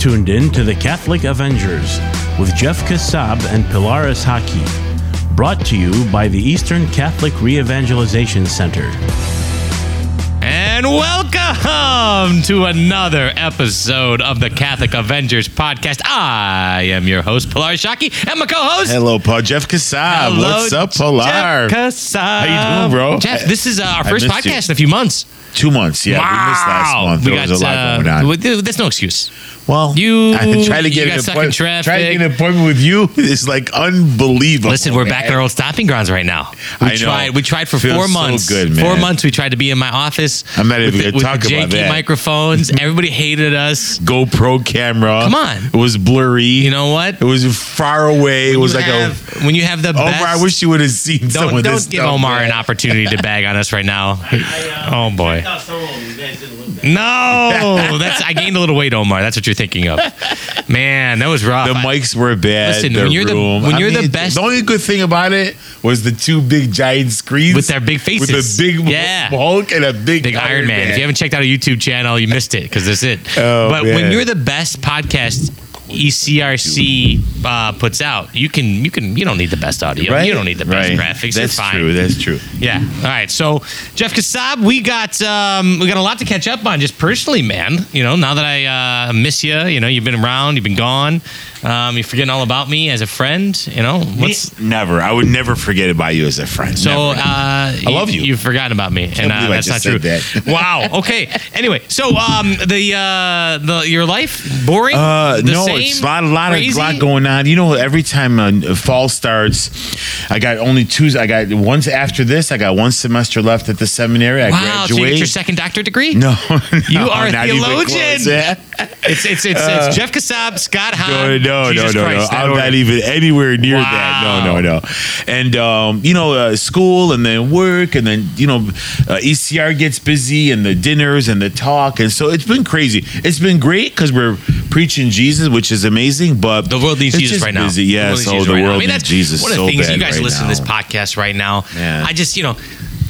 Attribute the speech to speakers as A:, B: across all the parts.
A: tuned in to the Catholic Avengers with Jeff Kassab and Pilar Shaki. Brought to you by the Eastern Catholic Re-Evangelization Center.
B: And welcome to another episode of the Catholic Avengers podcast. I am your host, Pilar Shaki, and my co-host.
C: Hello, Paul. Jeff Kassab.
B: Hello,
C: What's up, Pilar?
B: Jeff Kassab.
C: How you doing, bro?
B: Jeff, this is uh, our
C: I
B: first
C: missed you.
B: podcast in a few months.
C: Two months. Yeah, we missed last
B: Wow.
C: month.
B: We
C: There
B: got,
C: was a lot
B: uh,
C: going on.
B: well, There's no excuse.
C: Well,
B: you-
C: I tried to
B: you
C: get
B: got
C: an
B: stuck in
C: appointment.
B: traffic.
C: Trying to get an appointment with you is like unbelievable.
B: Listen, we're
C: man.
B: back in our old stomping grounds right now. We
C: I know.
B: tried. We tried for
C: Feels
B: four
C: so
B: months.
C: good,
B: Four months. We tried to be in my office.
C: I'm not even
B: with
C: gonna talk
B: the
C: about
B: janky
C: that.
B: microphones. Everybody hated us.
C: GoPro camera.
B: Come on.
C: It was blurry.
B: You know what?
C: It was far away. It was like
B: have- when you have the
C: a.
B: best.
C: Omar, I wish you would have seen some
B: don't
C: of
B: don't
C: this
B: give
C: stuff,
B: Omar
C: man.
B: an opportunity to bag on us right now. oh boy. No, that's I gained a little weight, Omar. That's what you're thinking of. Man, that was rough.
C: The mics were bad.
B: Listen,
C: the
B: when you're the-
C: room.
B: when
C: I
B: you're the
C: mean,
B: best-
C: The only good thing about it was the two big giant screens
B: With their big faces.
C: with a big
B: Yeah.
C: Hulk and a big,
B: Big Iron Man. If you haven't checked out a YouTube channel, you missed it because that's it.
C: Oh,
B: but when you're the best podcast ECRC uh, puts out, you can you can you don't need the best audio.
C: Right?
B: You don't need the best
C: Right.
B: graphics.
C: That's
B: You're fine.
C: true. That's true.
B: Yeah. All right. So Jeff Kassab, we got um, we got a lot to catch up on just personally, man. You know, now that I uh, miss you, you know, you've been around, you've been gone. Um, you're forgetting all about me as a friend. You know, what's
C: never. I would never forget about you as a friend.
B: so uh, I
C: love you.
B: You've forgotten about me, and
C: believe
B: uh,
C: I
B: that's
C: just
B: not true.
C: said that.
B: wow. Okay. Anyway, so um, the uh, the your life boring?
C: Uh,
B: The
C: no,
B: same?
C: it's a lot, a lot, of,
B: Crazy?
C: lot going on. You know, every time uh, fall starts, I got only two. I got once after this. I got one semester left at the seminary. I
B: Wow. So you
C: graduate.
B: get your second doctorate degree?
C: no,
B: You
C: no,
B: are a
C: not even
B: theologian.
C: close. Yeah.
B: It's it's it's, it's Jeff Kassab, Scott
C: Uh, No,
B: Hahn,
C: no, no,
B: Jesus
C: no,
B: Christ,
C: no. I'm
B: order.
C: not even anywhere near that. No, no, no. And um, you know, uh, school and then work and then you know, uh, ECR gets busy and the dinners and the talk and so it's been crazy. It's been great because we're preaching Jesus, which is amazing. But
B: The world needs Jesus right now.
C: Busy. Yeah,
B: world
C: so the
B: right now.
C: world
B: I mean,
C: needs Jesus
B: One of the
C: so
B: things you guys
C: right
B: listen to this podcast right now.
C: Yeah.
B: I just you know.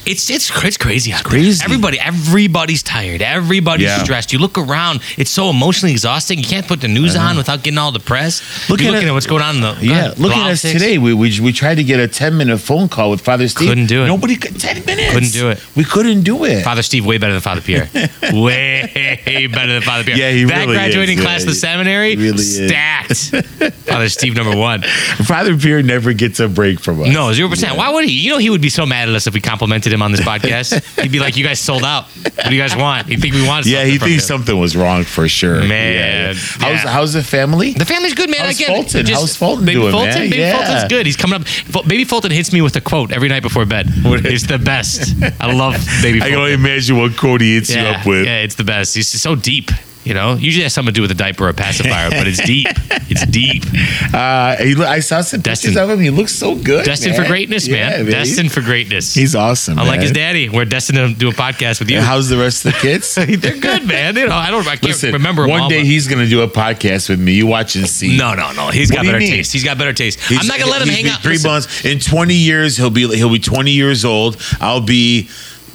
B: It's it's it's crazy out
C: crazy.
B: there. Everybody everybody's tired. Everybody's
C: Yeah.
B: stressed. You look around. It's so emotionally exhausting. You can't put the news uh-huh. on without getting all the press.
C: Look
B: You're
C: at
B: looking
C: it-
B: at what's going on in the
C: Yeah, look at us today. We, we we tried to get a ten minute phone call with Father Steve.
B: Couldn't do it.
C: Nobody could ten minutes.
B: Couldn't do it.
C: We couldn't do it.
B: Father Steve way better than Father Pierre. way better than Father Pierre.
C: Yeah, he
B: that
C: really
B: graduating
C: is.
B: class
C: Yeah,
B: of the seminary
C: really is.
B: stacked. Father Steve number one.
C: Father Pierre never gets a break from us.
B: No, zero percent. Why would he? You know, he would be so mad at us if we complimented him on this podcast. He'd be like, "You guys sold out. What do you guys want? You think we want?"
C: Yeah, he thinks
B: him."
C: something was wrong for sure.
B: Man,
C: Yeah, yeah. How's
B: yeah.
C: how's the family?
B: The family's good, man.
C: How's
B: Again,
C: Fulton?
B: just-
C: How's Fulton
B: Baby
C: doing,
B: Fulton,
C: man?
B: Baby
C: Yeah.
B: Fulton's good. He's coming up. Baby Fulton hits me with a quote every night before bed. It's the best. I love Baby Fulton.
C: I can only imagine what Cody hits you up with.
B: yeah, it's the best. He's so deep. You know, usually has something to do with a diaper or a pacifier, but it's deep. It's deep.
C: Uh, he, I saw some
B: Destined-
C: pictures of him. He looks so good.
B: Destined
C: man.
B: for greatness,
C: Yeah,
B: man. Destined for greatness.
C: He's awesome.
B: Unlike
C: man.
B: his daddy, we're destined to do a podcast with you.
C: And how's the rest of the kids?
B: They're good, man. You know, I don't. I can't
C: Listen,
B: remember.
C: one
B: all,
C: day he's going to do a podcast with me. You watch and see.
B: No, no, no. He's
C: What
B: got better
C: mean?
B: taste. He's got better taste.
C: He's-
B: I'm not gonna let him hang out.
C: Three
B: Listen,
C: months in 20 years. He'll be he'll be 20 years old. I'll be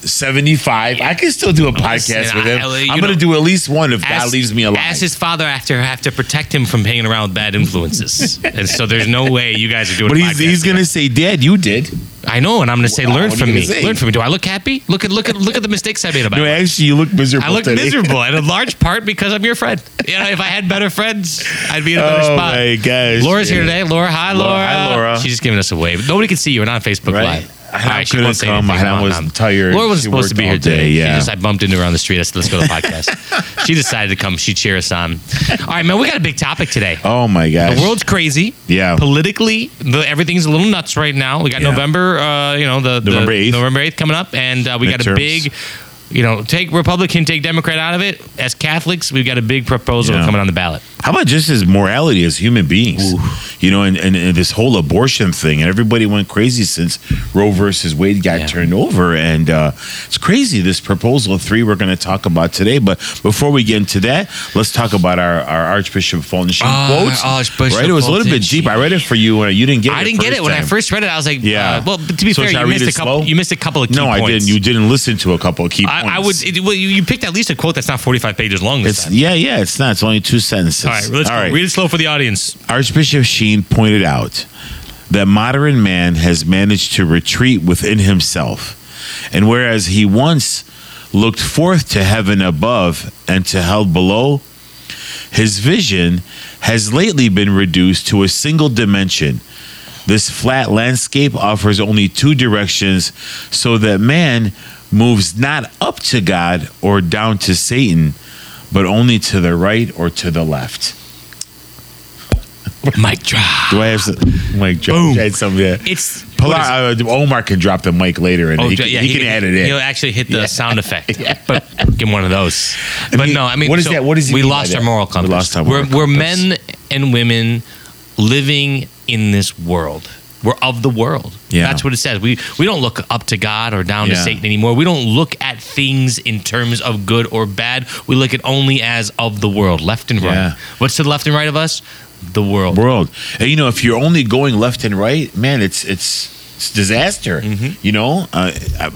C: 75. I can still do a podcast
B: Listen,
C: with him.
B: I,
C: I'm going to do at least one if God
B: As-
C: leaves me alive.
B: As his father, I have to have to protect him from hanging around with bad influences, and so there's no way you guys are doing.
C: but
B: a
C: he's, he's going to say, Dad, you did.
B: I know, and I'm going to say,
C: Wow,
B: learn from me. Learn from me. Do I look happy? Look at look at look at the mistakes I made about.
C: No,
B: it.
C: actually, you look miserable.
B: I look
C: today.
B: miserable, and in large part because I'm your friend. You know, if I had better friends, I'd be in a better
C: Oh,
B: spot.
C: my gosh.
B: Laura's here today. Laura, hi, Laura.
C: Laura, hi, Laura.
B: She's just giving us a wave. Nobody can see you. We're not on Facebook
C: Right.
B: Live.
C: I
B: she
C: couldn't
B: won't
C: come. I was tired.
B: Laura was
C: She
B: supposed to be here today.
C: day,
B: She
C: yeah.
B: just, I bumped into her on the street. I said, let's go to the podcast. she decided to come. She'd cheer us on. All right, man, we got a big topic today.
C: Oh, my gosh.
B: The world's crazy.
C: Yeah.
B: Politically, the, everything's a little nuts right now. We got
C: Yeah.
B: November, uh, you know, the, the
C: November 8th.
B: November 8th coming up, and uh, we got a big, you know, take Republican, take Democrat out of it. As Catholics, we've got a big proposal
C: Yeah.
B: coming on the ballot.
C: How about just his morality as human beings? You know, and, and, and this whole abortion thing, and everybody went crazy since Roe versus Wade got
B: Yeah.
C: turned over, and uh, it's crazy. This proposal three we're going to talk about today, but before we get into that, let's talk about our, our Archbishop Fulton Sheen
B: Ah,
C: quotes.
B: Archbishop
C: right, it was a little bit deep. I read it for you when you didn't get it.
B: I didn't get it when I first read it. I was like,
C: Yeah.
B: uh, well, to be
C: So
B: fair, you missed a couple. You missed a couple of key
C: No, I
B: points.
C: didn't. You didn't listen to a couple of key
B: I I, I would. It, well, you, you picked at least a quote that's not 45 pages long this
C: It's
B: time.
C: yeah, yeah. It's not. It's only two sentences.
B: All right, let's
C: All right.
B: read it slow for the audience.
C: Archbishop Sheen pointed out that modern man has managed to retreat within himself, and whereas he once looked forth to heaven above and to hell below, his vision has lately been reduced to a single dimension. This flat landscape offers only two directions, so that man moves not up to God or down to Satan, but only to the right or to the left.
B: Mic drop.
C: Do I have some? Like,
B: Boom.
C: I had some, yeah.
B: It's
C: Pilar,
B: is-
C: uh, Omar can drop the mic later and
B: Oh,
C: he, can-
B: yeah,
C: he, can add it in.
B: He'll actually hit the sound effect, but give him one of those.
C: I
B: But
C: mean,
B: no, I mean,
C: what is
B: so
C: that- what he
B: we lost our moral
C: We
B: compass.
C: lost our
B: we're
C: moral
B: we're men and women living in this world. We're of the world.
C: Yeah.
B: That's what it says. We we don't look up to God or down to Satan anymore. We don't look at things in terms of good or bad. We look at only as of the world, left and right.
C: Yeah.
B: What's to the left and right of us? The world.
C: world. And you know, if you're only going left and right, man, it's it's, it's disaster. You know, uh, I,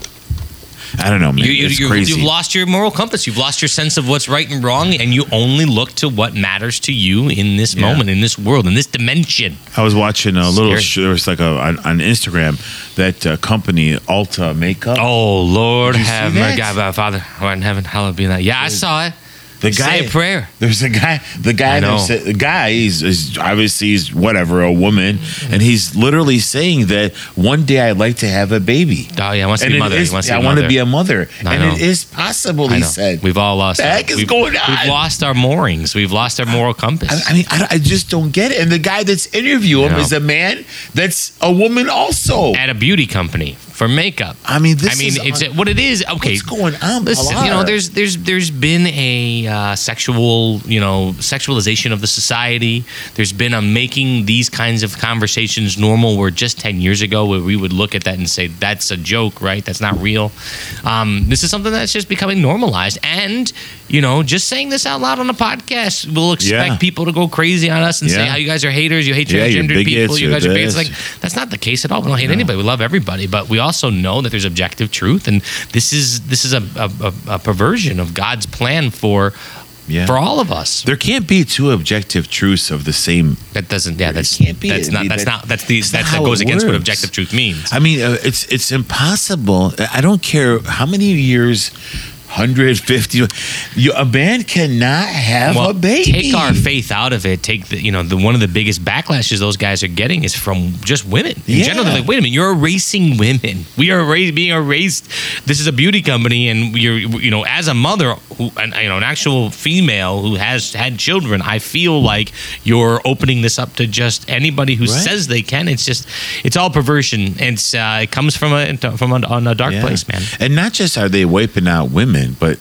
C: I don't know, man.
B: You, you,
C: it's
B: you,
C: crazy.
B: You've lost your moral compass. You've lost your sense of what's right and wrong, and you only look to what matters to you in this
C: Yeah.
B: moment, in this world, in this dimension.
C: I was watching a little. Sh- there was like a on, on Instagram that uh, company Ulta Makeup.
B: Oh Lord,
C: Did you see
B: have
C: that?
B: my God, my Father, who art in heaven, hallowed be thy. Yeah, I saw it.
C: The guy.
B: Say a prayer.
C: There's a guy. The guy.
B: I
C: said- the guy. He's, he's obviously he's whatever a woman, and he's literally saying that one day I'd like to have a baby.
B: Oh yeah, he wants to
C: And
B: be
C: it
B: mother.
C: is-
B: to
C: I
B: be
C: want to be a mother,
B: I
C: and
B: know.
C: it is possible. He said.
B: We've all lost.
C: The
B: our-
C: heck is
B: we've,
C: going on?
B: We've lost our moorings. We've lost our moral compass.
C: I, I mean, I, I just don't get it. And the guy that's interviewing him is a man that's a woman also.
B: at a beauty company for makeup.
C: I mean, this
B: I mean,
C: is
B: it's
C: un-
B: what it is. Okay,
C: What's going on,
B: Listen, you know, there's there's there's been a uh, sexual, you know, sexualization of the society. There's been a making these kinds of conversations normal. Where just ten years ago, where we would look at that and say that's a joke, right? That's not real. Um, this is something that's just becoming normalized, and you know, just saying this out loud on a podcast will expect
C: Yeah.
B: people to go crazy on us and say
C: Yeah.
B: how you guys are haters, you hate
C: Yeah,
B: transgender people, you guys are bigots. Like that's not the case at all. We don't hate anybody. We love everybody, but we also know that there's objective truth, and this is this is a, a, a, perversion of God's plan for
C: Yeah.
B: for all of us.
C: There can't be two objective truths of the same.
B: That doesn't. Yeah, that's
C: can't be.
B: that's not. That's
C: that-
B: not. That's the.
C: that's
B: That's, that goes against what objective truth means.
C: I mean, uh, it's it's impossible. I don't care how many years, 150. You, a band cannot have a baby.
B: Take our faith out of it. Take the, you know, the one of the biggest backlashes those guys are getting is from just women in
C: Yeah.
B: general. They're like, wait a minute, you're erasing women. We are erased, being erased. This is a beauty company, and you're, you know, as a mother who, and, you know, an actual female who has had children, I feel like you're opening this up to just anybody who
C: Right.
B: says they can. It's just, it's all perversion. It's uh, it comes from a from a, on a dark
C: Yeah.
B: place, man.
C: And not just are they wiping out women, but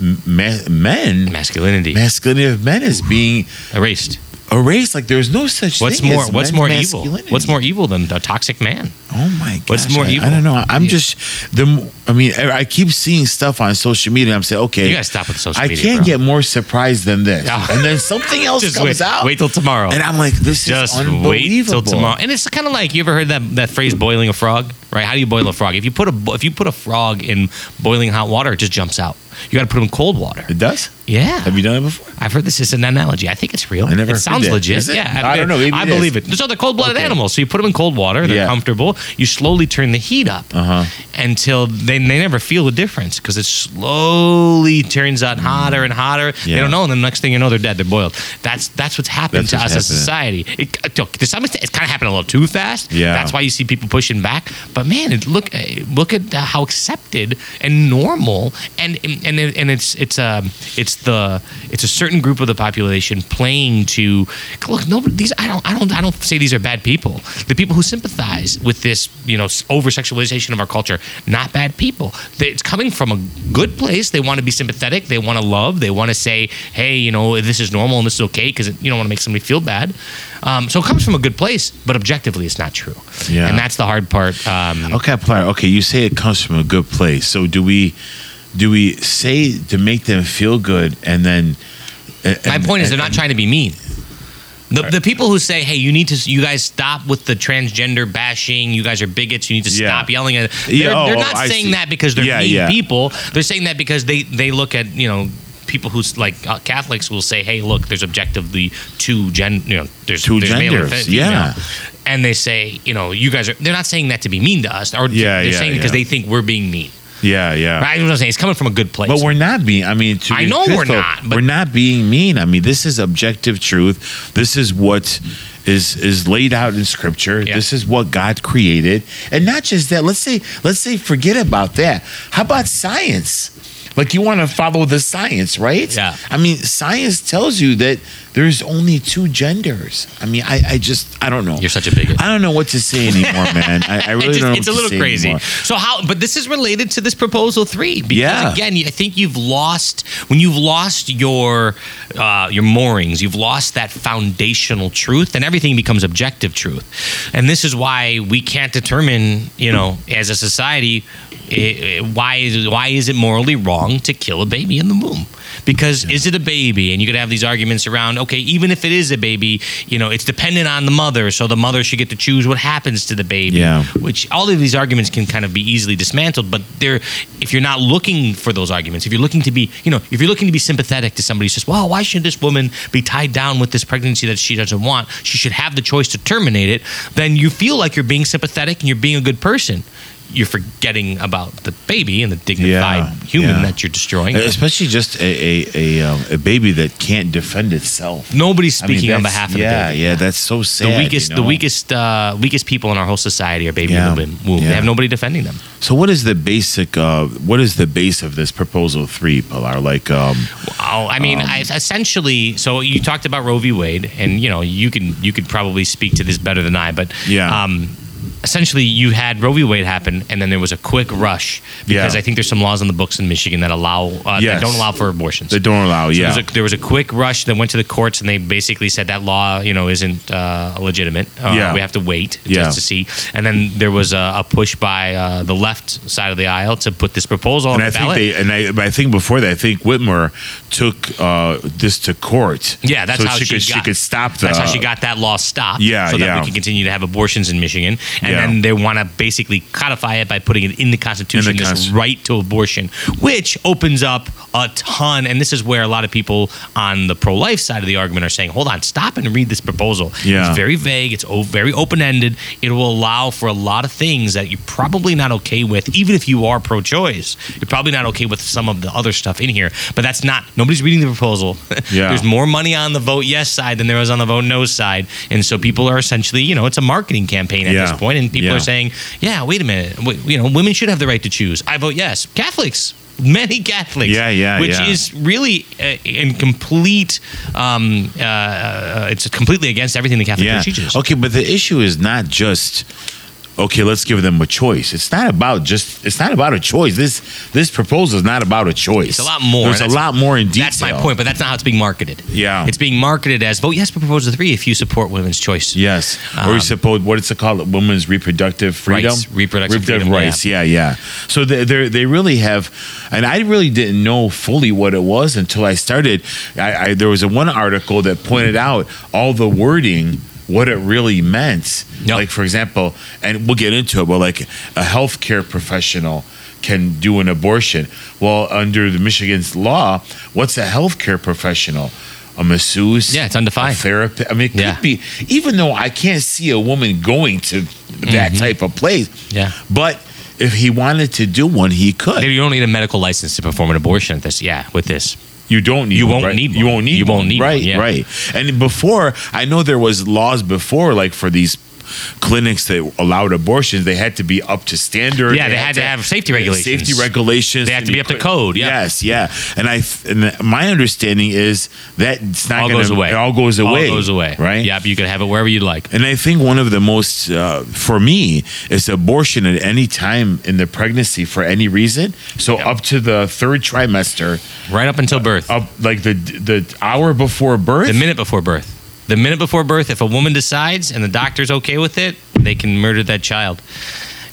C: ma- men,
B: Masculinity
C: masculinity of men is being
B: erased.
C: erased. Like there's no such
B: What's
C: thing
B: more?
C: as
B: What's
C: men
B: more evil? What's more evil than a toxic man?
C: Oh my god!
B: What's more
C: I,
B: evil?
C: I don't know. I'm
B: Yeah.
C: just the. I mean, I keep seeing stuff on social media. and I'm saying, okay,
B: You gotta stop with social
C: I
B: media,
C: can't
B: bro.
C: get more surprised than this.
B: Yeah.
C: And then something else comes
B: wait,
C: out.
B: wait till tomorrow.
C: and I'm like, this
B: Just
C: is
B: wait
C: unbelievable.
B: till tomorrow. And it's kind of like you ever heard that that phrase "boiling a frog"? Right? How do you boil a frog? If you put a if you put a frog in boiling hot water, it just jumps out. You got to put them in cold water.
C: It does.
B: Yeah.
C: Have you done it before?
B: I've heard this is an analogy. I think it's real.
C: I never
B: It sounds legit.
C: It?
B: Yeah,
C: I don't know. Maybe
B: I
C: it
B: believe
C: is.
B: it. So they're cold-blooded
C: Okay.
B: animals. So you put them in cold water. They're
C: Yeah.
B: comfortable. You slowly turn the heat up
C: Uh-huh.
B: until they, they never feel the difference because it slowly turns out hotter and hotter. They don't know, and the next thing you know, they're dead. They're boiled. That's that's what's happened
C: That's
B: to us as a society. It, to some extent, it's kind of happening a little too fast.
C: Yeah.
B: That's why you see people pushing back. But man, it, look eh, look at how accepted and normal and and and, it's it's um it's the it's a certain group of the population playing to look. No, these I don't I don't I don't say these are bad people. The people who sympathize with this you know over sexualization of our culture, not bad people. It's coming from a good place. They want to be sympathetic. They want to love. They want to say, hey, you know, this is normal and this is okay because you don't want to make somebody feel bad. Um, so it comes from a good place, but objectively, it's not true.
C: Yeah.
B: and that's the hard part. Um,
C: Okay, Pilar, okay, you say it comes from a good place. So do we do we say to make them feel good and then
B: My point is, they're not trying to be mean. The, the people who say, "Hey, you need to, you guys stop with the transgender bashing. You guys are bigots. You need to
C: Yeah.
B: stop yelling at."
C: Yeah,
B: They're,
C: oh,
B: they're
C: oh,
B: not
C: I
B: saying that because they're
C: Yeah,
B: mean
C: yeah.
B: people. They're saying that because they they look at you know people who's like uh, Catholics will say, "Hey, look, there's objectively two gen, you know, there's
C: Two
B: there's and
C: genders, yeah.
B: And they say, you know, you guys are. They're not saying that to be mean to us, or
C: Yeah,
B: they're
C: yeah,
B: saying because
C: yeah.
B: they think we're being mean.
C: Yeah, yeah.
B: Right? I'm saying it's coming from a good place.
C: But we're not being. I mean, to
B: I know we're not, but-
C: we're not being mean. I mean, this is objective truth. This is what is is laid out in Scripture.
B: Yeah.
C: This is what God created, and not just that. Let's say, let's say, forget about that. How about science? Like you want to follow the science, right?
B: Yeah.
C: I mean, science tells you that there's only two genders. I mean, I, I just, I don't know.
B: You're such a bigot.
C: I don't know what to say anymore, man. I, I really
B: It just-
C: don't know.
B: it's
C: what
B: a
C: to
B: little crazy.
C: anymore.
B: So how? But this is related to this proposal three because
C: Yeah.
B: again, I think you've lost when you've lost your uh, your moorings. You've lost that foundational truth, and everything becomes objective truth. And this is why we can't determine, you know, as a society, i- i- why is why is it morally wrong to kill a baby in the womb? Because is it a baby? And you could have these arguments around, okay, even if it is a baby, you know, it's dependent on the mother, so the mother should get to choose what happens to the baby
C: Yeah.
B: which all of these arguments can kind of be easily dismantled. But they're if you're not looking for those arguments if you're looking to be you know if you're looking to be sympathetic to somebody who says well why should this woman be tied down with this pregnancy that she doesn't want? She should have the choice to terminate it. Then you feel like you're being sympathetic and you're being a good person you're forgetting about the baby and the dignified
C: Yeah,
B: human
C: yeah.
B: that you're destroying
C: Especially just a a, a, um, a baby that can't defend itself.
B: nobody's
C: I mean,
B: speaking on behalf of
C: yeah,
B: the baby
C: yeah, that's so sad.
B: the weakest,
C: you
B: the weakest, uh, weakest people in our whole society are baby
C: Yeah,
B: in the womb. womb.
C: yeah.
B: They have nobody defending them.
C: So, what is the basic? Uh, what is the base of this proposal three, Pilar? Like, um,
B: Oh, I mean, I, essentially. So you talked about Roe v. Wade, and you know, you can you could probably speak to this better than I, but
C: Yeah.
B: Um, essentially, you had Roe v. Wade happen, and then there was a quick rush because
C: Yeah.
B: I think there's some laws on the books in Michigan that allow uh,
C: Yes.
B: that don't allow for abortions.
C: they don't allow.
B: So
C: yeah,
B: there, was a, there was a quick rush that went to the courts, and they basically said that law, you know, isn't uh, legitimate. Uh,
C: Yeah.
B: we have to wait
C: Yeah.
B: just to see. And then there was a, a push by uh, the left side of the aisle to put this proposal on
C: and I
B: the
C: think
B: ballot.
C: they, and I, I think before that, I think Whitmer took uh, this to court.
B: Yeah, that's
C: so
B: how
C: she,
B: she,
C: could
B: got,
C: she could stop the.
B: That's how she got that law stopped.
C: Yeah,
B: so that
C: yeah.
B: we can continue to have abortions in Michigan, and
C: Yeah.
B: then they want to basically codify it by putting it in the Constitution.
C: In the
B: this right to abortion, which opens up a ton. And this is where a lot of people on the pro-life side of the argument are saying, "Hold on, stop and read this proposal.
C: Yeah.
B: It's very vague. It's o- very open-ended. It will allow for a lot of things that you're probably not okay with, even if you are pro-choice. You're probably not okay with some of the other stuff in here. But that's not. Nobody's reading the proposal.
C: Yeah.
B: There's more money on the vote yes side than there was on the vote no side, and so people are essentially, you know, it's a marketing campaign at
C: Yeah.
B: this point, and people
C: Yeah.
B: are saying, yeah, wait a minute, w- you know, women should have the right to choose. I vote yes. Catholics. Many Catholics,
C: Yeah, yeah,
B: which
C: yeah.
B: is really uh, in complete. Um, uh, uh, it's completely against everything the Catholic
C: yeah.
B: Church teaches.
C: Okay, but the issue is not just. Okay, let's give them a choice. It's not about just. It's not about a choice. This this proposal is not about a choice.
B: It's a lot more.
C: There's a lot more in detail.
B: That's my point, but that's not how it's being marketed.
C: Yeah.
B: it's being marketed as vote yes for proposal three if you support women's choice.
C: Yes, or you
B: Um,
C: suppose what it's called, women's reproductive freedom,
B: Rights, reproductive freedom,
C: rights. Yeah, yeah. So they they they really have, and I really didn't know fully what it was until I started. I, I there was a one article that pointed out all the wording. What it really meant,
B: Yep.
C: like for example, and we'll get into it, but like a healthcare professional can do an abortion. Well, under the Michigan's law, what's a healthcare professional? A masseuse,
B: Yeah, it's undefined.
C: A therapist. I mean, it
B: Yeah.
C: could be even though I can't see a woman going to that type of place.
B: Mm-hmm. Yeah.
C: But if he wanted to do one, he could.
B: You don't need a medical license to perform an abortion. At this, yeah, with this.
C: You don't need
B: You won't
C: right?
B: need
C: You won't need
B: You won't
C: one.
B: need one,
C: right,
B: yeah.
C: right. And before, I know there was laws before, like for these clinics that allowed abortions, they had to be up to standard.
B: Yeah, they had to have safety regulations.
C: Safety regulations.
B: They had to be up to code, yeah.
C: Yes, yeah. And I, and my understanding is that it's not
B: all
C: gonna,
B: goes away.
C: It all goes away.
B: All goes away.
C: Right.
B: Yep. You could have it wherever you'd like.
C: And I think one of the most, uh, for me, is abortion at any time in the pregnancy for any reason. So
B: Yep.
C: up to the third trimester,
B: Right up until birth.
C: up like the the hour before birth.
B: The minute before birth. The minute before birth, if a woman decides and the doctor's okay with it, they can murder that child.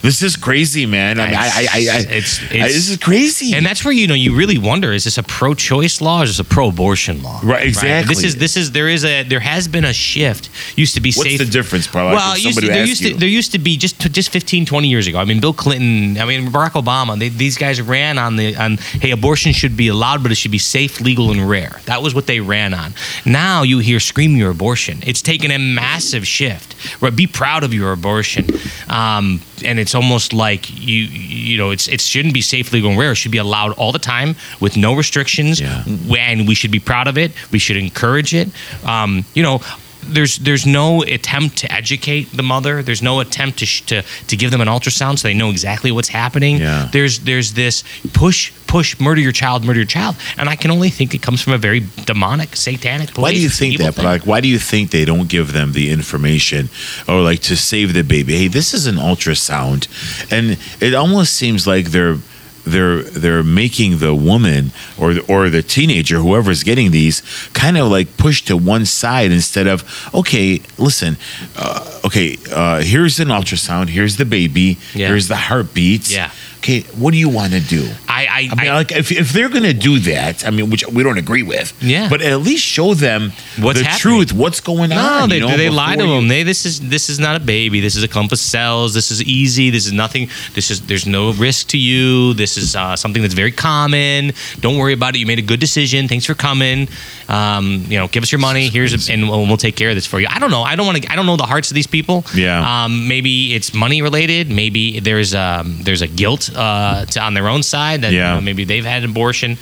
C: This is crazy, man. I mean, I, I, I, I,
B: It's-
C: I- this is crazy.
B: And that's where you know you really wonder: is this a pro-choice law or is this a pro-abortion law?
C: Right, exactly.
B: This is this is there is a there has been a shift. Used to be safe.
C: What's
B: safe.
C: the difference?
B: Well, used to, there used to there used to be just just 15, 20 years ago. I mean, Bill Clinton. I mean, Barack Obama. They, these guys ran on the on hey, abortion should be allowed, but it should be safe, legal, and rare. That was what they ran on. Now you hear scream your abortion. It's taken a massive shift. Right? Be proud of your abortion. Um, and it's almost like you you know it's it shouldn't be safe, legal, and rare. It should be allowed all the time with no restrictions.
C: Yeah.
B: And we should be proud of it. We should encourage it. Um, you know. There's there's no attempt to educate the mother. There's no attempt to sh- to to give them an ultrasound so they know exactly what's happening.
C: Yeah.
B: There's there's this push push murder your child murder your child, and I can only think it comes from a very demonic satanic place.
C: Why do you think that? But
B: thing.
C: like, why do you think they don't give them the information or like to save the baby? Hey, this is an ultrasound, and it almost seems like they're they're they're making the woman or the, or the teenager, whoever's getting these, kind of like pushed to one side instead of okay, listen, uh, okay, uh, here's an ultrasound, here's the baby,
B: Yeah.
C: here's the heartbeats.
B: Yeah.
C: Okay, what do you want to do?
B: I I,
C: I mean,
B: I-
C: like if, if they're going to do that, I mean, which we don't agree with,
B: Yeah.
C: but at least show them
B: What's
C: the
B: happening.
C: truth, what's going
B: No,
C: on.
B: they,
C: you know,
B: they lie to
C: you-
B: them. They this is this is not a baby. This is a clump of cells. This is easy. This is nothing. This is there's no risk to you. This is uh, something that's very common. Don't worry about it. You made a good decision. Thanks for coming. Um, you know, give us your money. Here's a, and we'll, we'll take care of this for you. I don't know. I don't want to. I don't know the hearts of these people.
C: Yeah.
B: Um, maybe it's money related. Maybe there's um, there's a guilt uh, to, on their own side that
C: Yeah.
B: you know, maybe they've had an abortion.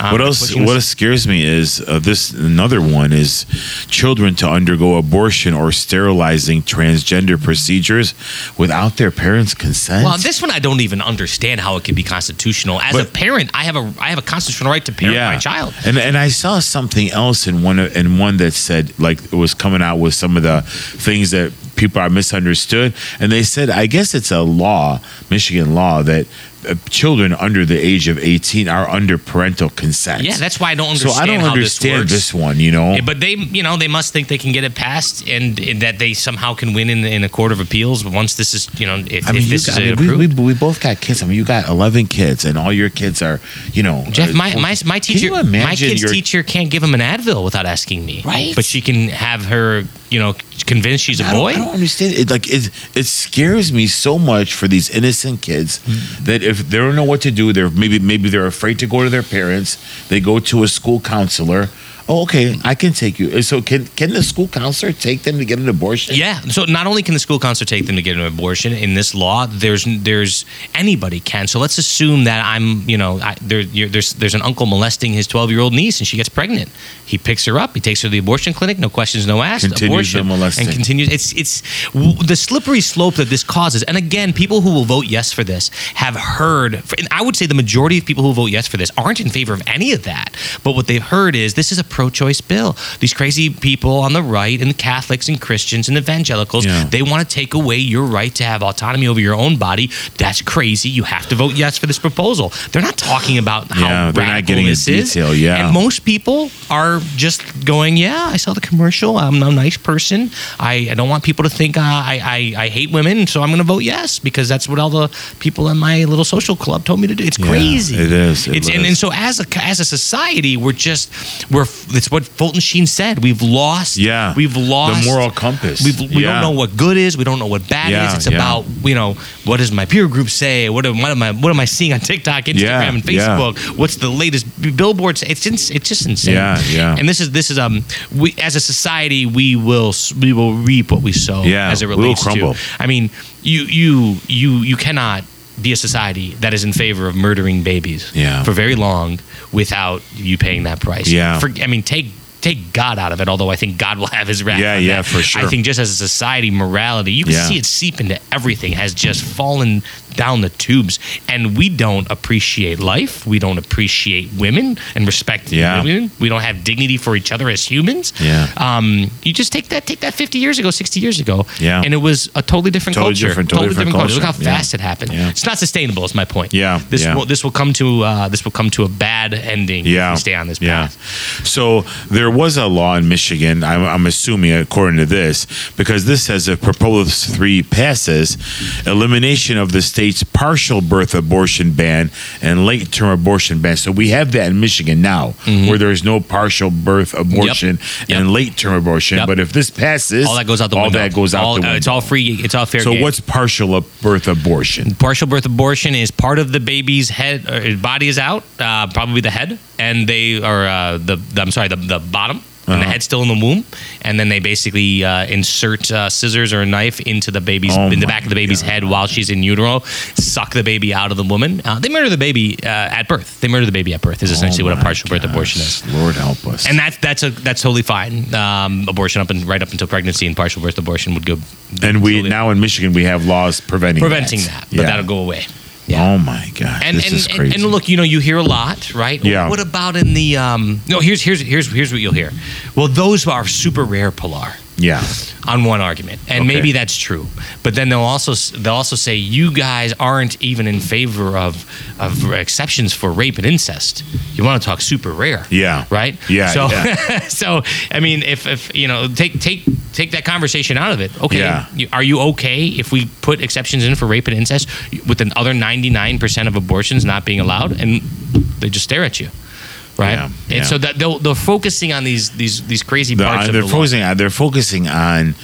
B: Um,
C: What else? What
B: this-
C: scares me is uh, this. Another one is children to undergo abortion or sterilizing transgender procedures without their parents' consent.
B: Well, this one I don't even understand how it can be constitutional. As a parent, I have a I have a constitutional right to parent my child.
C: And and I saw something else in one in one that said like it was coming out with some of the things that people are misunderstood, and they said I guess it's a law, Michigan law that. Uh, children under the age of 18 are under parental consent.
B: Yeah, that's why I don't understand. so.
C: I don't
B: how
C: understand
B: this,
C: this, one, you know.
B: But they, you know, they must think they can get it passed, and, and that they somehow can win in, in a court of appeals But once this is, you know, if,
C: I mean,
B: if this
C: got,
B: is
C: I mean,
B: approved.
C: we, we, we both got kids. I mean, you got 11 kids, and all your kids are, you know.
B: Jeff,
C: uh,
B: my, my, my teacher, my kid's
C: your-
B: teacher can't give him an Advil without asking me.
C: Right.
B: But she can have her, you know, convinced she's a
C: I
B: boy.
C: I don't understand it. Like it, it scares me so much for these innocent kids that if they don't know what to do, they're maybe maybe they're afraid to go to their parents. They go to a school counselor. Oh, okay, I can take you. So can can the school counselor take them to get an abortion?
B: Yeah. So not only can the school counselor take them to get an abortion in this law, there's there's anybody can. So let's assume that I'm, you know, I, there, you're, there's there's an uncle molesting his 12 year old niece and she gets pregnant. He picks her up. He takes her to the abortion clinic. No questions, no asked.
C: Continues the
B: abortion
C: molesting.
B: and continues. It's it's w- the slippery slope that this causes. And again, people who will vote yes for this have heard. And I would say the majority of people who vote yes for this aren't in favor of any of that. But what they've heard is this is a pro-choice bill. These crazy people on the right and the Catholics and Christians and evangelicals,
C: Yeah.
B: they want to take away your right to have autonomy over your own body. That's crazy. You have to vote yes for this proposal. They're not talking about how
C: Yeah, they're not
B: radical
C: getting
B: this is.
C: detail, yeah.
B: And most people are just going, yeah, I saw the commercial. I'm a nice person. I, I don't want people to think uh, I, I, I hate women, so I'm going to vote yes because that's what all the people in my little social club told me to do. It's
C: Yeah,
B: crazy.
C: it is. It
B: it's and, and so as a as a society, we're just we're it's what Fulton Sheen said. We've lost.
C: Yeah.
B: we've lost
C: The moral compass.
B: We've, we
C: Yeah.
B: don't know what good is. We don't know what bad
C: Yeah,
B: is. It's
C: yeah.
B: about you know what does my peer group say? What am, what am I what am I seeing on TikTok, Instagram, and. Facebook? What's the latest billboards? It's ins- it's just insane.
C: Yeah, yeah.
B: And this is this is um we as a society we will we will reap what we sow.
C: Yeah,
B: as it
C: we will
B: relates
C: crumble.
B: to. I mean, you you you you cannot be a society that is in favor of murdering babies
C: Yeah.
B: for very long without you paying that price.
C: Yeah.
B: For, I mean, take take God out of it. Although I think God will have His wrath.
C: Yeah, yeah,
B: that.
C: for sure.
B: I think just as a society, morality, you can
C: Yeah.
B: see it seep into everything. Has just fallen down the tubes, and we don't appreciate life. We don't appreciate women and respect
C: Yeah.
B: women. We don't have dignity for each other as humans.
C: Yeah.
B: Um, you just take that take that 50 years ago, 60 years ago.
C: Yeah.
B: And it was a totally different
C: Totally
B: culture.
C: different- totally different
B: culture. Look how
C: culture. Yeah.
B: fast it happened.
C: Yeah.
B: It's not sustainable. Is my point.
C: Yeah,
B: This
C: yeah.
B: will this will come to uh, this will come to a bad ending.
C: yeah,
B: If we stay on this path. yeah.
C: So there was a law in Michigan. I'm, I'm assuming, according to this, because this says if Proposal Three passes, elimination of the state's partial birth abortion ban and late term abortion ban. So we have that in Michigan now, where there is no partial birth abortion
B: Mm-hmm. Yep.
C: and late term abortion.
B: Yep.
C: But if this passes,
B: all that goes out the
C: all
B: window.
C: that goes out
B: All-
C: the
B: uh. It's all free. It's all fair.
C: so
B: game.
C: what's partial birth abortion?
B: partial birth abortion is part of the baby's head or body is out, uh, probably the head, and they are uh, the, the I'm sorry, the, the bottom. And the
C: Uh-huh.
B: head's still in the womb, and then they basically uh, insert uh, scissors or a knife into the baby's
C: Oh
B: in the back of the baby's
C: God.
B: head while she's in utero, suck the baby out of the woman. Uh, they murder the baby uh, at birth. They murder the baby at birth. Is essentially
C: Oh
B: what a partial birth abortion is.
C: Lord help us.
B: And that's that's a that's totally fine. Um, abortion up and right up until pregnancy and partial birth abortion would go.
C: And we now in Michigan we have laws preventing
B: preventing that, but
C: Yeah.
B: that'll go away. Yeah.
C: Oh my god,
B: and
C: this
B: and,
C: is
B: and,
C: crazy.
B: and look, you know, you hear a lot, right?
C: Yeah.
B: What about in the um? No, here's here's here's here's what you'll hear. Well, those are super rare, Pilar.
C: Yeah,
B: On one argument, and
C: Okay.
B: maybe that's true, but then they'll also they'll also say you guys aren't even in favor of of exceptions for rape and incest. You want to talk super rare,
C: Yeah.
B: right?
C: Yeah,
B: So
C: yeah.
B: so I mean, if if you know, take take take that conversation out of it. Okay,
C: Yeah.
B: you- are you okay if we put exceptions in for rape and incest with the other ninety nine percent of abortions not being allowed, and they just stare at you, right?
C: Yeah, yeah.
B: And so that they'll, they're focusing on these these these crazy
C: The-
B: parts
C: uh,
B: of
C: they're
B: the law.
C: focusing on they're focusing on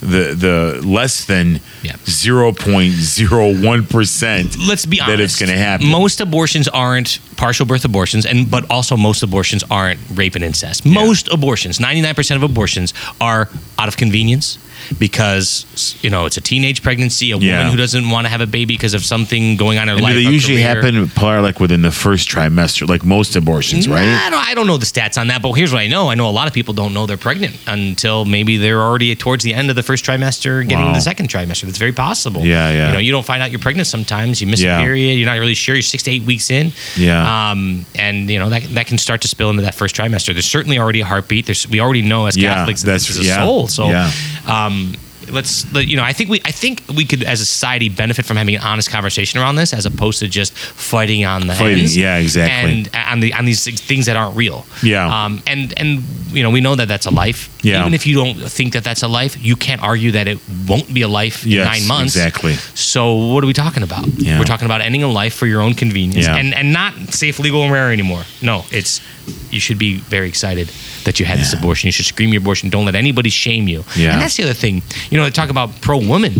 C: the the less than zero point zero one percent.
B: Let's be honest.
C: that it's going to happen.
B: Most abortions aren't partial birth abortions, and but also most abortions aren't rape and incest. Most abortions, ninety nine percent of abortions, are out of convenience because you know it's a teenage pregnancy, a
C: Yeah.
B: woman who doesn't want to have a baby because of something going on in her
C: And
B: life.
C: they usually
B: career.
C: happen Pilar, like within the first trimester, like most abortions,
B: Nah,
C: right?
B: I don't, I don't know the stats on that, but here's what I know. I know a lot of people don't know they're pregnant until maybe they're already towards the end of the first trimester, getting
C: Wow.
B: the second trimester. That's very possible.
C: Yeah, yeah.
B: You know, you don't find out you're pregnant sometimes. You miss
C: Yeah.
B: a period. You're not really sure. You're six to eight weeks in.
C: Yeah.
B: Um, and you know that that can start to spill into that first trimester. There's certainly already a heartbeat. There's we already know as
C: Yeah,
B: Catholics that
C: that's-
B: this is a
C: yeah,
B: soul. So.
C: yeah.
B: Um, Let's, let- you know, I think we, I think we could, as a society, benefit from having an honest conversation around this, as opposed to just fighting on the
C: Fighting,
B: ends
C: yeah, exactly.
B: and on the on these things that aren't real.
C: Yeah.
B: Um, and and you know we know that that's a life.
C: Yeah.
B: Even if you don't think that that's a life, you can't argue that it won't be a life in nine months.
C: exactly.
B: So what are we talking about?
C: Yeah.
B: We're talking about ending a life for your own convenience
C: Yeah.
B: and and not safe, legal, and rare anymore. No, it's you should be very excited that you had this abortion. You should scream your abortion. Don't let anybody shame you.
C: Yeah.
B: And that's the other thing. You know, they talk about pro woman.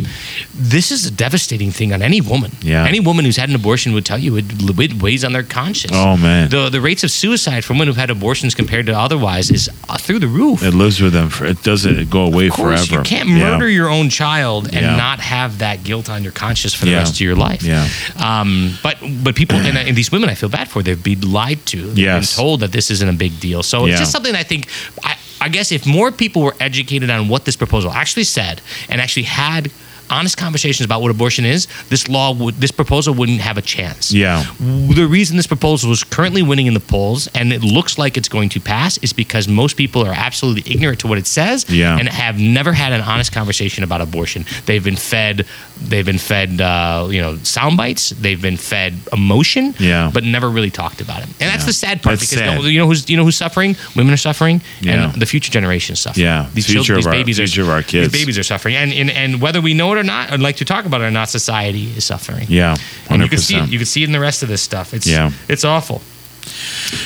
B: This is a devastating thing on any woman.
C: Yeah.
B: Any woman who's had an abortion would tell you it, it weighs on their conscience.
C: Oh, man.
B: The the rates of suicide from women who've had abortions compared to otherwise is uh, through the roof.
C: It lives with them. For, it doesn't go away
B: Of course,
C: forever.
B: you can't
C: Yeah.
B: murder your own child and
C: Yeah.
B: not have that guilt on your conscience for the
C: Yeah.
B: rest of your life.
C: Yeah.
B: Um, but but people and, and these women, I feel bad for. They've been lied to. They've
C: Yes.
B: been told that this isn't a big deal. So
C: Yeah.
B: it's just something I think. I, I guess if more people were educated on what this proposal actually said and actually had honest conversations about what abortion is, this law would this proposal wouldn't have a chance.
C: Yeah.
B: The reason this proposal is currently winning in the polls and it looks like it's going to pass is because most people are absolutely ignorant to what it says
C: Yeah.
B: and have never had an honest conversation about abortion. They've been fed, they've been fed, uh, you know, sound bites. They've been fed emotion,
C: Yeah.
B: but never really talked about it. And that's
C: Yeah.
B: the sad part
C: That's
B: because
C: sad.
B: you know who's you know who's suffering? Women are suffering,
C: Yeah.
B: and the future generation is suffering.
C: Yeah.
B: these
C: Future
B: children,
C: of
B: these
C: our-
B: babies
C: future
B: are
C: of our kids.
B: These babies are suffering, and, and and whether we know it or not, I'd like to talk about it or not, society is suffering.
C: Yeah.
B: And you can see it. You can see it in the rest of this stuff. It's
C: Yeah.
B: it's awful.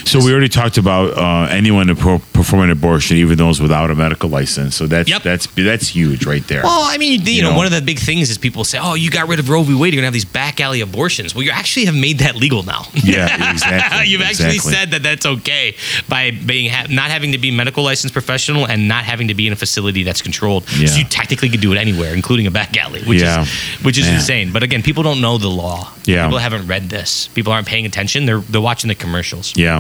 C: So we already talked about uh, anyone to per- perform an abortion, even those without a medical license. So that's
B: Yep.
C: that's that's huge right there.
B: Well, I mean, you,
C: You
B: know,
C: know?
B: one of the big things is people say, "Oh, you got rid of Roe v. Wade. You're gonna have these back alley abortions." Well, you actually have made that legal now.
C: yeah, exactly.
B: You've actually
C: exactly.
B: said that that's okay by being ha- not having to be medical licensed professional and not having to be in a facility that's controlled.
C: Yeah.
B: So you technically could do it anywhere, including a back alley, which
C: Yeah.
B: is which is
C: Man.
B: insane. But again, people don't know the law.
C: Yeah.
B: people haven't read this. People aren't paying attention. They're they're watching the commercials.
C: Yeah.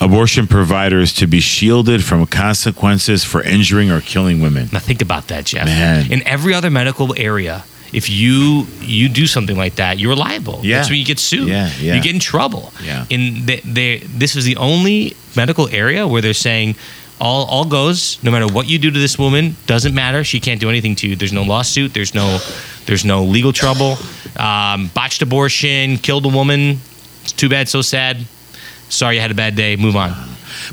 C: Abortion providers to be shielded from consequences for injuring or killing women.
B: Now think about that, Jeff.
C: Man.
B: In every other medical area, if you you do something like that, you're liable.
C: Yeah.
B: That's when you get sued.
C: Yeah, yeah.
B: You get in trouble.
C: Yeah.
B: In the, they, this is the only medical area where they're saying all all goes. No matter what you do to this woman, doesn't matter. She can't do anything to you. There's no lawsuit. There's no there's no legal trouble. Um, botched abortion, killed a woman. It's too bad, so sad. Sorry, you had a bad day. Move on.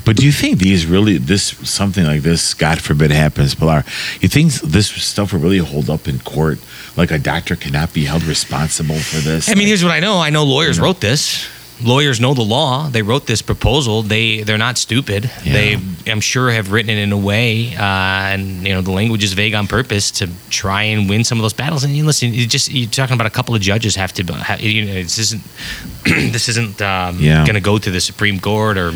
C: But do you think these really this something like this, God forbid, happens, Pilar? You think this stuff will really hold up in court? Like a doctor cannot be held responsible for this?
B: I mean, here's what I know. I know lawyers wrote this. Lawyers know the law. They wrote this proposal. They they're not stupid.
C: Yeah.
B: They I'm sure have written it in a way, uh, and you know the language is vague on purpose to try and win some of those battles. And you listen, you just you're talking about a couple of judges have to. Have, you know, this isn't this isn't um,
C: Yeah.
B: going to go to the Supreme Court or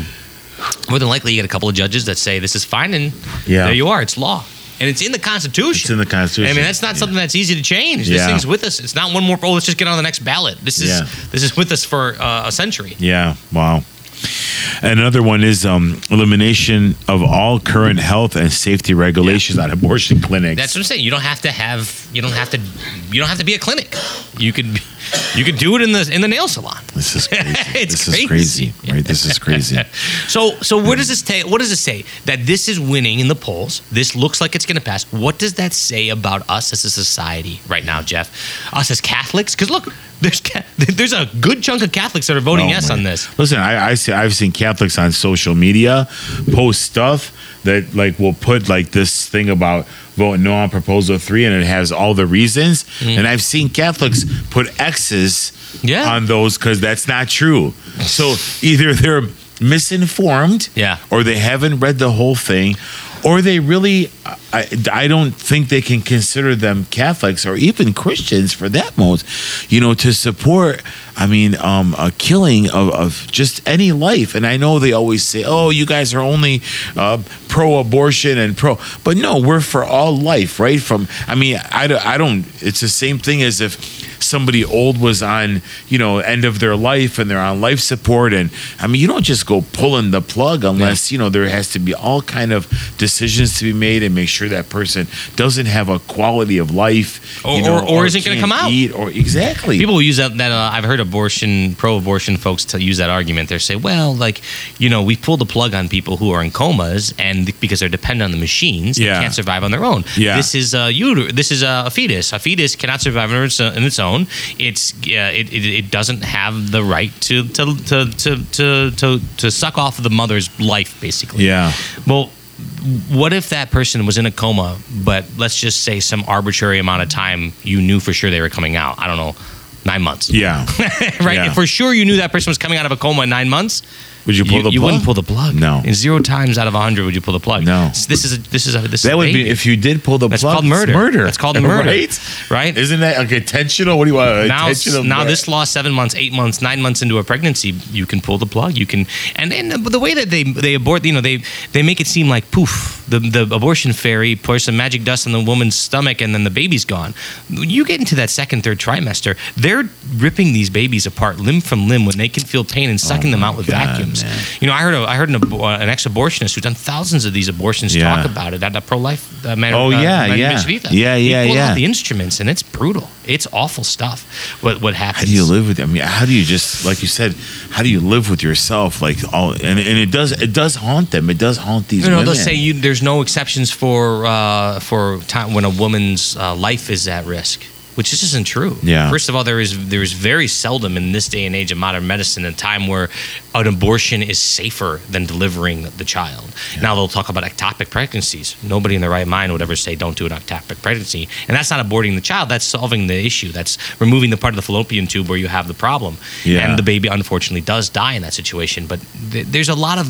B: more than likely you get a couple of judges that say this is fine and
C: Yeah.
B: there you are. It's law. And it's in the Constitution.
C: It's in the Constitution.
B: I mean, that's not
C: Yeah.
B: something that's easy to change. This
C: Yeah.
B: thing's with us. It's not one more. Oh, let's just get on the next ballot. This is
C: Yeah.
B: this is with us for uh, a century.
C: Yeah. Wow. Another one is um, elimination of all current health and safety regulations on abortion clinics.
B: That's what I'm saying. You don't have to have. You don't have to. You don't have to be a clinic. You could. You could do it in the in the nail salon.
C: this is crazy. This is crazy,
B: crazy.
C: right? This is crazy.
B: So so where does this take? What does it say that this is winning in the polls? This looks like it's going to pass. What does that say about us as a society right now, Jeff? Us as Catholics? Because look, there's there's a good chunk of Catholics that are voting
C: Oh,
B: yes
C: my-
B: on this.
C: Listen, I, I see, I've seen Catholics on social media post stuff that like will put like this thing about vote no on proposal three, and it has all the reasons.
B: Mm.
C: And I've seen Catholics put X's
B: Yeah.
C: on those because that's not true. So either they're misinformed,
B: Yeah.
C: or they haven't read the whole thing. Or they really, I, I don't think they can consider them Catholics or even Christians for that most, you know, to support, I mean, um, a killing of, of just any life. And I know they always say, oh, you guys are only uh, pro abortion and pro, but no, we're for all life, right? From, I mean, I, I don't, it's the same thing as if somebody old was on, you know, end of their life and they're on life support. And I mean, you don't just go pulling the plug unless, you know, there has to be all kind of decisions to be made and make sure that person doesn't have a quality of life.
B: Or-
C: you know,
B: or- or isn't gonna come out.
C: Or exactly.
B: People will use that. That uh, I've heard abortion, pro-abortion folks to use that argument. They say, well, like, you know, we pulled the plug on people who are in comas, and because they're dependent on the machines,
C: Yeah.
B: they can't survive on their own.
C: Yeah.
B: This is a uter- This is a fetus. A fetus cannot survive on its, in its own. It's uh, it, it, it doesn't have the right to to, to to to to to suck off the mother's life, basically.
C: yeah.
B: Well, what if that person was in a coma, but let's just say some arbitrary amount of time you knew for sure they were coming out? I don't know, nine months.
C: Yeah.
B: right?
C: Yeah.
B: If for sure you knew that person was coming out of a coma in nine months,
C: Would you pull
B: you,
C: the
B: you
C: plug?
B: wouldn't pull the plug.
C: No.
B: In zero times out of a hundred, would you pull the plug?
C: No.
B: This is a, this is a this is
C: That
B: a
C: would be if you did pull the
B: That's
C: plug.
B: called
C: it's
B: murder.
C: Murder.
B: That's called murder.
C: Right.
B: Right?
C: Isn't that like intentional? What do you want?
B: now, now
C: murder?
B: this law seven months, eight months, nine months into a pregnancy, you can pull the plug. You can, and and the, way that they they abort, you know, they they make it seem like poof, the the abortion fairy pours some magic dust on the woman's stomach, and then the baby's gone. When you get into that second, third trimester, they're ripping these babies apart limb from limb when they can feel pain and sucking them out with
C: Oh God,
B: vacuums.
C: man.
B: You know, I heard a, I heard an, an ex-abortionist who's done thousands of these abortions
C: Yeah.
B: talk about it at a pro-life uh, man.
C: Oh,
B: uh,
C: yeah,
B: Man-
C: yeah.
B: Vita.
C: Yeah,
B: He
C: yeah, yeah.
B: out the instruments, and it's brutal. It's awful stuff. What what happens?
C: How do you live with? I mean, how do you just like you said? How do you live with yourself? Like all, and, and it does it does haunt them. It does haunt these
B: You know,
C: women.
B: they'll say you, there's no exceptions for uh, for time when a woman's uh, life is at risk, which just isn't true.
C: Yeah.
B: First of all, there is there is very seldom in this day and age of modern medicine a time where an abortion is safer than delivering the child. Now they'll talk about ectopic pregnancies. Nobody in their right mind would ever say don't do an ectopic pregnancy, and that's not aborting the child. That's solving the issue. That's removing the part of the fallopian tube where you have the problem,
C: Yeah.
B: and the baby unfortunately does die in that situation. But th- there's a lot of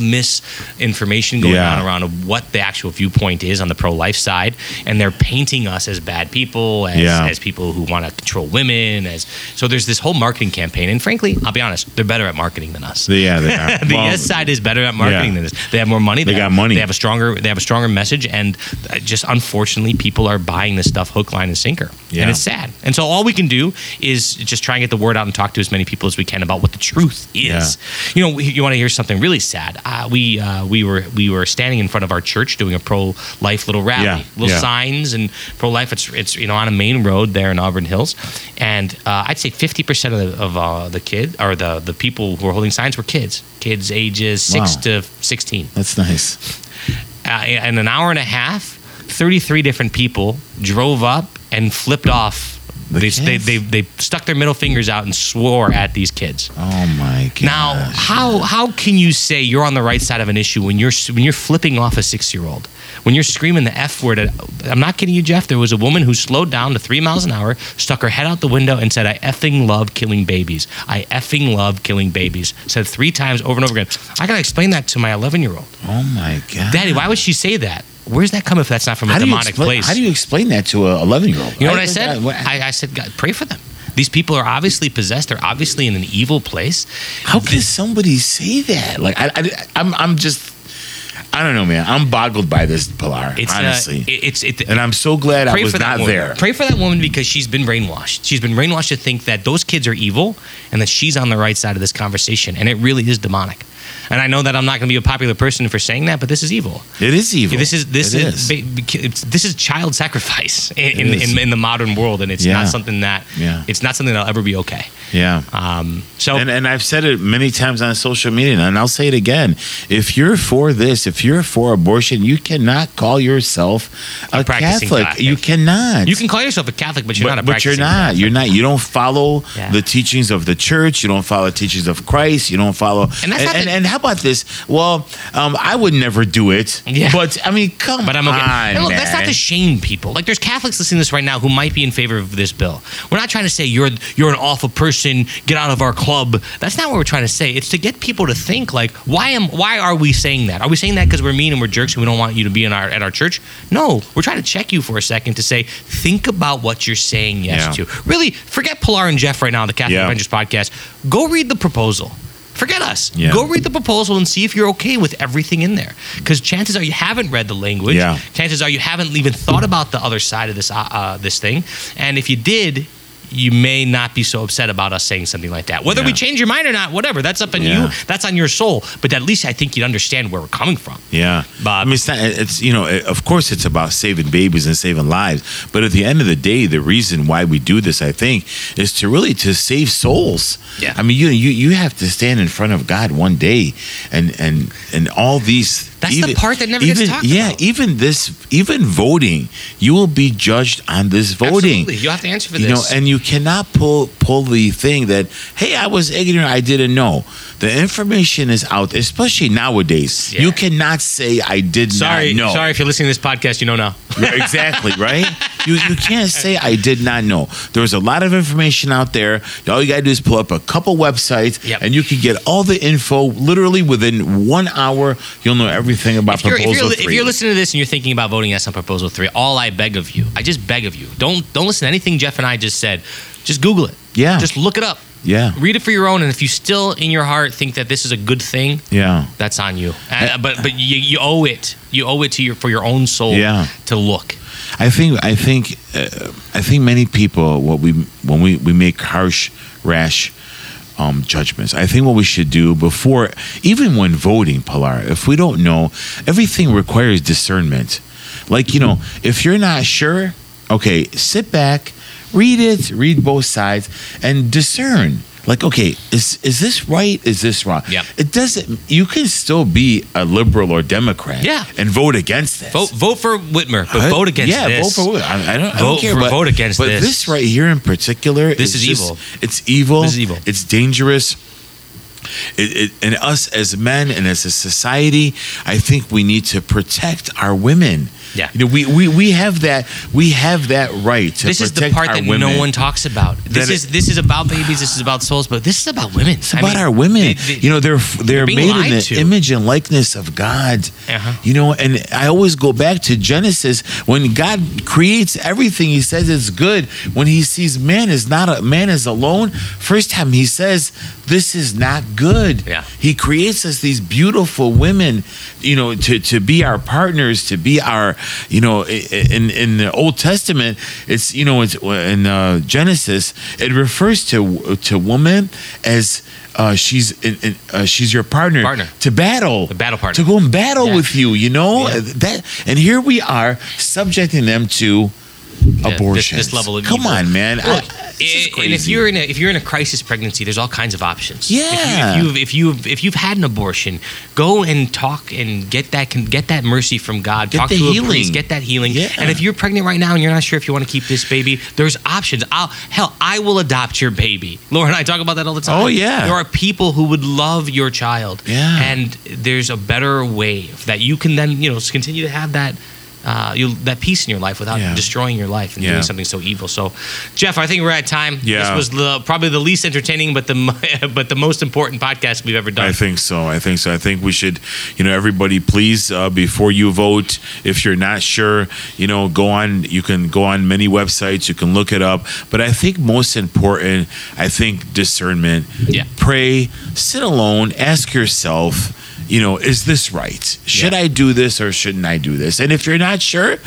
B: misinformation going
C: Yeah.
B: on around what the actual viewpoint is on the pro-life side, and they're painting us as bad people, as,
C: Yeah.
B: as people who want to control women. As so, there's this whole marketing campaign, and frankly, I'll be honest, they're better at marketing than us.
C: yeah, they are.
B: the
C: Well,
B: yes side is better at marketing
C: yeah.
B: than us. They have more money.
C: They
B: have,
C: got money.
B: They have a stronger. They have a stronger message, and just unfortunately, people are buying this stuff hook, line, and sinker,
C: Yeah.
B: and it's sad. And so, all we can do is just try and get the word out and talk to as many people as we can about what the truth is. Yeah. You know, you want to hear something really sad? Uh, we uh, we were we were standing in front of our church doing a pro life little rally, little signs and pro life. It's it's you know on a main road there in Auburn Hills, and uh, I'd say fifty percent of the, of uh, the kid or the the people who were holding signs were kids, kids ages six
C: Wow.
B: to sixteen.
C: That's nice.
B: Uh, in an hour and a half, thirty three different people drove up and flipped off
C: The
B: They, they, they they stuck their middle fingers out and swore at these kids.
C: Oh my god.
B: Now, how how can you say you're on the right side of an issue when you're when you're flipping off a six year old? When you're screaming the f word? At, I'm not kidding you, Jeff. There was a woman who slowed down to three miles an hour, stuck her head out the window, and said, "I effing love killing babies. I effing love killing babies." Said three times over and over again. I gotta explain that to my 11 year old.
C: Oh my god.
B: Daddy, why would she say that? Where's that coming if that's not from a
C: how
B: demonic
C: explain,
B: place?
C: How do you explain that to a 11 year old?
B: You know what I said? I, I said, God, pray for them. These people are obviously possessed. They're obviously in an evil place.
C: How can somebody say that? Like I, I I'm I'm just I don't know, man. I'm boggled by this Pilar.
B: It's uh,
C: honestly,
B: it- it's it,
C: and I'm so glad I was not
B: woman.
C: there.
B: Pray for that woman because she's been brainwashed. She's been brainwashed to think that those kids are evil and that she's on the right side of this conversation, and it really is demonic. And I know that I'm not going to be a popular person for saying that, but this is evil.
C: It is evil.
B: This is this is, it's, this is child sacrifice in in, in, in the modern world, and it's
C: Yeah.
B: not something that
C: Yeah.
B: it's not something that'll ever be okay.
C: yeah.
B: Um, so
C: And, and I've said it many times on social media, and I'll say it again. If you're for this, if you're for abortion, you cannot call yourself a,
B: A practicing
C: Catholic.
B: Catholic.
C: You cannot.
B: you can call yourself a Catholic, but you're
C: but,
B: not a
C: but you're not.
B: Catholic.
C: You're not. You don't follow
B: Yeah.
C: the teachings of the church. You don't follow the teachings of Christ. You don't follow.
B: And that's not
C: and, and how about this? Well, um, I would never do it.
B: Yeah.
C: But I mean, come
B: But I'm okay.
C: on,
B: And look, that's not
C: man.
B: to shame people. Like there's Catholics listening to this right now who might be in favor of this bill. We're not trying to say you're you're an awful person, get out of our club. That's not what we're trying to say. It's to get people to think like, why am why are we saying that? Are we saying that because we're mean and we're jerks and we don't want you to be in our at our church? No, we're trying to check you for a second to say, think about what you're saying yes
C: Yeah.
B: to. Really, forget Pilar and Jeff right now, on the Catholic
C: Yeah.
B: Avengers podcast. Go read the proposal. Forget us.
C: Yeah.
B: Go read the proposal and see if you're okay with everything in there. Because chances are you haven't read the language.
C: Yeah.
B: Chances are you haven't even thought about the other side of this uh, uh, this thing. And if you did, you may not be so upset about us saying something like that. Whether we change your mind or not, whatever, that's up on
C: Yeah.
B: you. That's on your soul. But at least I think you'd understand where we're coming from.
C: Yeah,
B: Bob.
C: I mean, it's not. It's you know, of course, it's about saving babies and saving lives. But at the end of the day, the reason why we do this, I think, is to really to save souls.
B: Yeah.
C: I mean, you you you have to stand in front of God one day, and and and all these.
B: That's the part that never gets
C: even,
B: talked
C: yeah,
B: about.
C: even this, even voting, you will be judged on this voting.
B: Absolutely. You have to answer for
C: you
B: this.
C: know, and you cannot pull pull the thing that hey, I was ignorant, I didn't know. The information is out, especially nowadays.
B: Yeah.
C: You cannot say I did
B: sorry,
C: not know.
B: sorry if you're listening to this podcast, you know now.
C: Yeah, exactly, right? You you can't say I did not know. There's a lot of information out there. All you gotta do is pull up a couple websites
B: Yep.
C: and you can get all the info literally within one hour. You'll know everything about
B: If you're, if,
C: proposal
B: you're, if you're listening to this and you're thinking about voting yes on proposal three, all I beg of you, I just beg of you, don't don't listen to anything Jeff and I just said. Just Google it.
C: Yeah.
B: Just look it up.
C: yeah.
B: Read it for your own, and if you still in your heart think that this is a good thing,
C: Yeah.
B: that's on you. And, but but you, you owe it. You owe it to your for your own soul
C: Yeah.
B: to look.
C: I think I think uh, I think many people what we when we, we make harsh, rash um, judgments. I think what we should do before even when voting, Pilar, if we don't know, everything requires discernment. Like you know, if you're not sure, okay, sit back, read it, read both sides, and discern. Like, okay, is is this right? Is this wrong?
B: Yeah.
C: It doesn't. You can still be a liberal or Democrat.
B: Yeah.
C: And vote against this.
B: Vote vote for Whitmer, but
C: I-
B: vote against
C: yeah,
B: this.
C: vote for what? I, I don't, I
B: Vote
C: don't care.
B: for-
C: but,
B: vote against
C: but
B: this.
C: But this right here in particular,
B: This
C: is
B: is
C: just-
B: evil.
C: It's evil.
B: This is evil.
C: It's dangerous. It, it, and us as men and as a society, I think we need to protect our women.
B: Yeah.
C: you know, we, we, we have that we have that right to
B: This is the part that
C: women.
B: no one talks about. This
C: That
B: is
C: it-
B: this is about babies. This is about souls, but this is about women.
C: It's about our women. you know, they're they're
B: being
C: made in the
B: to.
C: image and likeness of God.
B: Uh-huh.
C: You know, and I always go back to Genesis when God creates everything. He says it's good. When He sees man is not a man is alone. First time He says this is not good.
B: Yeah.
C: He creates us these beautiful women. You know, to to be our partners, to be our. You know, in in the Old Testament, it's you know it's in uh, Genesis it refers to to woman as uh, she's uh, she's your partner,
B: Partner.
C: to battle,
B: The battle partner.
C: to go and battle
B: Yeah.
C: with you. You know
B: Yeah.
C: that, and here we are subjecting them to
B: this-
C: abortion.
B: this level of
C: Come
B: evil.
C: on, man. I-
B: Look,
C: This
B: and if you're in a if you're in a crisis pregnancy, there's all kinds of options.
C: Yeah.
B: If, you, if you've if you've if you've had an abortion, go and talk and get that can get that mercy from God.
C: Get
B: talk to a
C: healing.
B: priest. Get that healing.
C: Yeah.
B: And if you're pregnant right now and you're not sure if you want to keep this baby, there's options. I'll hell, I will adopt your baby. Laura and I talk about that all the time.
C: Oh, yeah.
B: There are people who would love your child.
C: Yeah.
B: And there's a better way that you can then you know continue to have that. Uh, you that peace in your life without
C: Yeah.
B: destroying your life and
C: Yeah.
B: doing something so evil. So, Jeff, I think we're at time.
C: Yeah.
B: This was the, probably the least entertaining, but the but the most important podcast we've ever done.
C: I think so. I think so. I think we should, you know, everybody, please, uh, before you vote, if you're not sure, you know, go on. You can go on many websites. You can look it up. But I think most important, I think discernment.
B: Yeah.
C: Pray, sit alone, ask yourself. You know, is this right? Should
B: Yeah.
C: I do this or shouldn't I do this? And if you're not sure,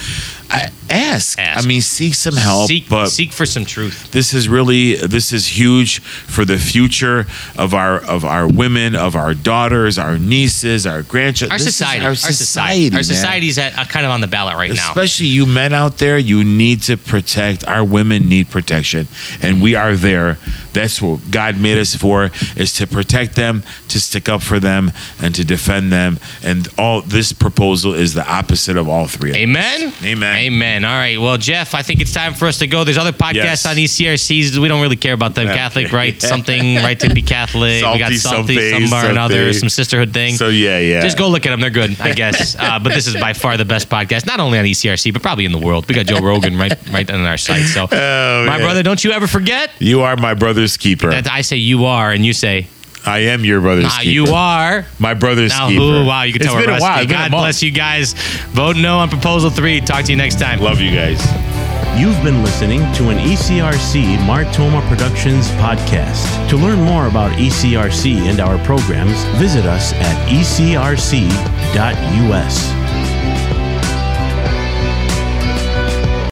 C: I, ask.
B: Ask.
C: I mean, seek some help.
B: seek,
C: but
B: seek for some truth.
C: this is really this is huge for the future of our of our women of our daughters our nieces our grandchildren
B: Our
C: is
B: society,
C: our
B: our
C: society
B: society, our
C: man.
B: society's at, uh, kind of on the ballot right now.
C: especially you men out there you need to protect our women need protection and we are there that's what god made us for is to protect them to stick up for them and to defend them and all this proposal is the opposite of all three of them.
B: Amen.
C: Amen.
B: Amen. All right. Well, Jeff, I think it's time for us to go. There's other podcasts
C: Yes.
B: on ECRCs. We don't really care about them.
C: Yeah.
B: Catholic, right? Something, right to be Catholic. we got
C: Salty
B: salty,
C: something,
B: some or another, some sisterhood thing.
C: so yeah yeah
B: Just go look at them. They're good, I guess. Uh, but this is by far the best podcast, not only on ECRC, but probably in the world. We got Joe Rogan right, right on our site. So,
C: Oh,
B: my
C: man.
B: brother, don't you ever forget
C: you are my brother's keeper
B: that I say you are, and you say
C: i am your brother's
B: ah,
C: keeper
B: you are.
C: My brother's
B: Now,
C: keeper.
B: ooh, wow, you can
C: It's
B: tell we're
C: been a while.
B: rusty.
C: It's been a
B: God bless you guys. Vote no on proposal three. Talk to you next time.
C: Love you guys.
A: You've been listening to an ECRC Martoma Productions podcast. To learn more about ECRC and our programs, visit us at ecrc.us.